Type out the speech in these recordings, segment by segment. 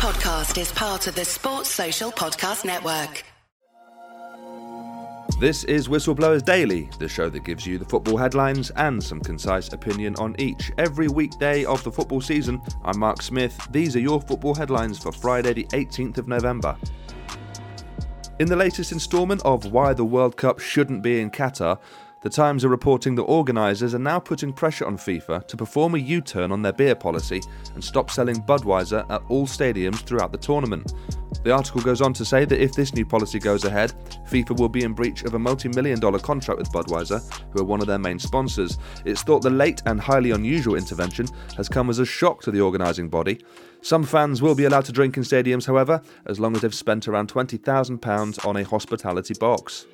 podcast is part of the Sports Social Podcast Network. This is Whistleblowers Daily, the show that gives you the football headlines and some concise opinion on each. Every weekday of the football season, I'm Mark Smith. These are your football headlines for Friday, the 18th of November. In the latest instalment of Why the World Cup Shouldn't Be in Qatar, the Times are reporting that organisers are now putting pressure on FIFA to perform a U turn on their beer policy and stop selling Budweiser at all stadiums throughout the tournament. The article goes on to say that if this new policy goes ahead, FIFA will be in breach of a multi million dollar contract with Budweiser, who are one of their main sponsors. It's thought the late and highly unusual intervention has come as a shock to the organising body. Some fans will be allowed to drink in stadiums, however, as long as they've spent around £20,000 on a hospitality box.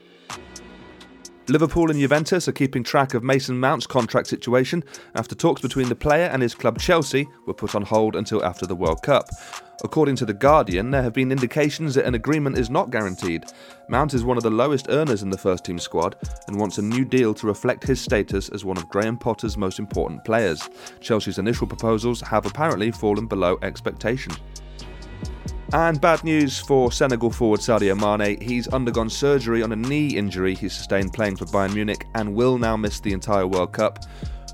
Liverpool and Juventus are keeping track of Mason Mount's contract situation after talks between the player and his club Chelsea were put on hold until after the World Cup. According to The Guardian, there have been indications that an agreement is not guaranteed. Mount is one of the lowest earners in the first team squad and wants a new deal to reflect his status as one of Graham Potter's most important players. Chelsea's initial proposals have apparently fallen below expectation. And bad news for Senegal forward Sadio Mane. He's undergone surgery on a knee injury he sustained playing for Bayern Munich and will now miss the entire World Cup.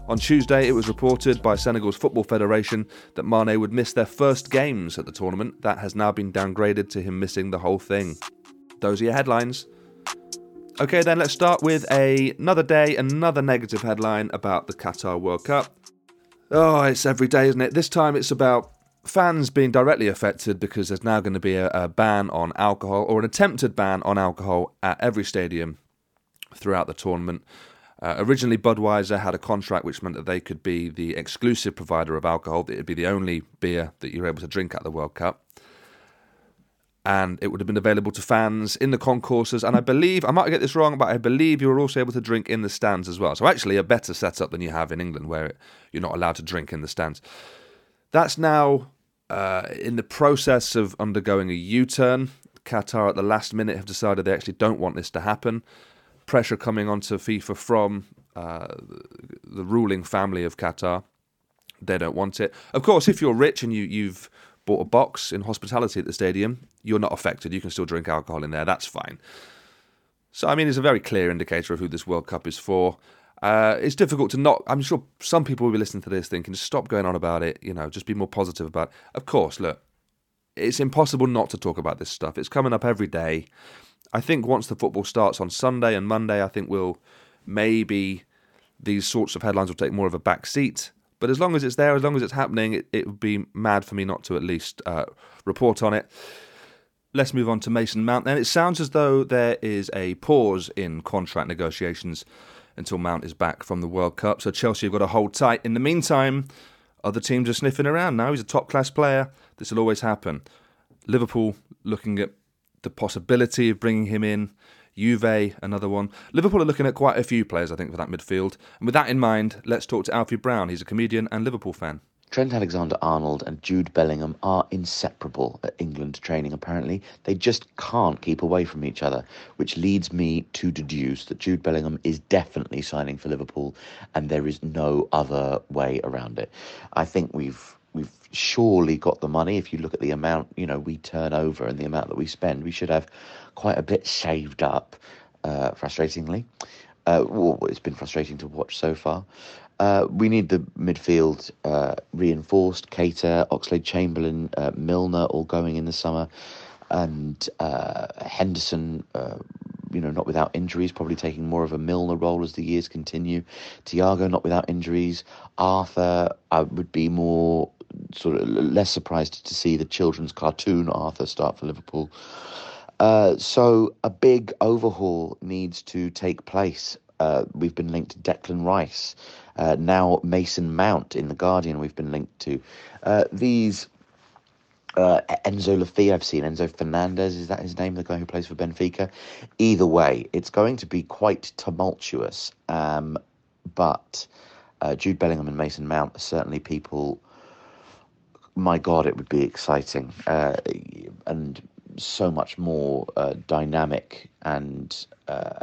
On Tuesday, it was reported by Senegal's Football Federation that Mane would miss their first games at the tournament. That has now been downgraded to him missing the whole thing. Those are your headlines. Okay, then let's start with a, another day, another negative headline about the Qatar World Cup. Oh, it's every day, isn't it? This time it's about fans being directly affected because there's now going to be a, a, ban on alcohol or an attempted ban on alcohol at every stadium throughout the tournament. Uh, originally, Budweiser had a contract which meant that they could be the exclusive provider of alcohol. It would be the only beer that you're able to drink at the World Cup. And it would have been available to fans in the concourses. And I believe, I might get this wrong, but I believe you were also able to drink in the stands as well. So, actually, a better setup than you have in England, where you're not allowed to drink in the stands. That's now uh, in the process of undergoing a U turn. Qatar at the last minute have decided they actually don't want this to happen. Pressure coming onto FIFA from uh, the ruling family of Qatar. They don't want it. Of course, if you're rich and you, you've bought a box in hospitality at the stadium, you're not affected. You can still drink alcohol in there. That's fine. So, I mean, it's a very clear indicator of who this World Cup is for. Uh, it's difficult to not. I'm sure some people will be listening to this thinking, stop going on about it. You know, just be more positive about. It. Of course, look, it's impossible not to talk about this stuff. It's coming up every day. I think once the football starts on Sunday and Monday, I think we'll maybe these sorts of headlines will take more of a back seat. But as long as it's there, as long as it's happening, it, it would be mad for me not to at least uh, report on it. Let's move on to Mason Mount. Then it sounds as though there is a pause in contract negotiations until Mount is back from the World Cup. So Chelsea have got to hold tight. In the meantime, other teams are sniffing around now. He's a top class player. This will always happen. Liverpool looking at the possibility of bringing him in. Juve, another one. Liverpool are looking at quite a few players, I think, for that midfield. And with that in mind, let's talk to Alfie Brown. He's a comedian and Liverpool fan. Trent Alexander Arnold and Jude Bellingham are inseparable at England training, apparently. They just can't keep away from each other, which leads me to deduce that Jude Bellingham is definitely signing for Liverpool and there is no other way around it. I think we've we've surely got the money. If you look at the amount, you know, we turn over and the amount that we spend, we should have quite a bit saved up, uh, frustratingly. Uh, well, it's been frustrating to watch so far. Uh, we need the midfield uh, reinforced. Keita, Oxlade Chamberlain, uh, Milner all going in the summer. And uh, Henderson, uh, you know, not without injuries, probably taking more of a Milner role as the years continue. Thiago, not without injuries. Arthur, I would be more sort of less surprised to see the children's cartoon Arthur start for Liverpool. So a big overhaul needs to take place. Uh, we've been linked to Declan Rice, uh, now Mason Mount in the Guardian. We've been linked to uh, these. Uh, Enzo Lafia, I've seen Enzo Fernandez. Is that his name? The guy who plays for Benfica. Either way, it's going to be quite tumultuous. Um, but uh, Jude Bellingham and Mason Mount are certainly people. My God, it would be exciting and so much more dynamic and uh,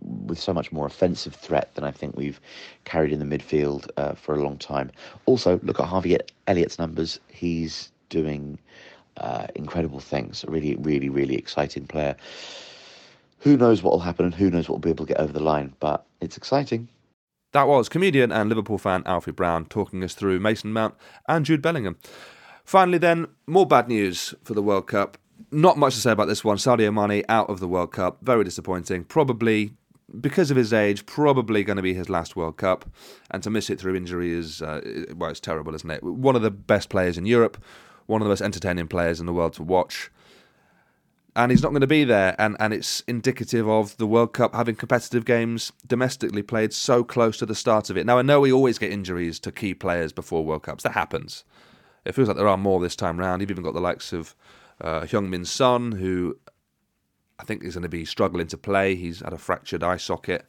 with so much more offensive threat than I think we've carried in the midfield uh, for a long time. Also, look at Harvey Elliott's numbers. He's doing uh, incredible things. A really, really, really exciting player. Who knows what will happen and who knows what will be able to get over the line, but it's exciting. That was comedian and Liverpool fan Alfie Brown talking us through Mason Mount and Jude Bellingham. Finally, then, more bad news for the World Cup. Not much to say about this one. Sadio Mane out of the World Cup. Very disappointing. Probably, because of his age, probably going to be his last World Cup. And to miss it through injury is, uh, well, it's terrible, isn't it? One of the best players in Europe, one of the most entertaining players in the world to watch and he's not going to be there. And, and it's indicative of the World Cup having competitive games domestically played so close to the start of it. Now, I know we always get injuries to key players before World Cups. That happens. It feels like there are more this time round. You've even got the likes of uh, Heung-min Son, who I think is going to be struggling to play. He's had a fractured eye socket.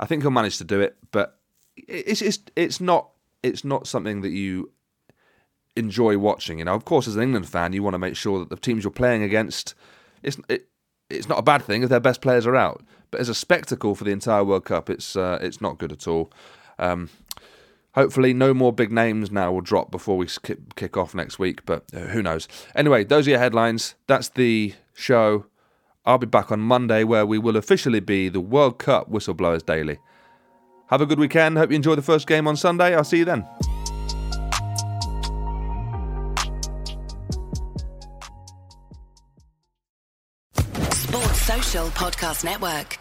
I think he'll manage to do it, but it's it's it's not it's not something that you enjoy watching. You know, of course, as an England fan, you want to make sure that the teams you're playing against, it's it, it's not a bad thing if their best players are out. But as a spectacle for the entire World Cup, it's uh, it's not good at all. Um, hopefully, no more big names now will drop before we kick, kick off next week. But uh, who knows? Anyway, those are your headlines. That's the show. I'll be back on Monday where we will officially be the World Cup Whistleblowers Daily. Have a good weekend. Hope you enjoy the first game on Sunday. I'll see you then. Sports Social Podcast Network.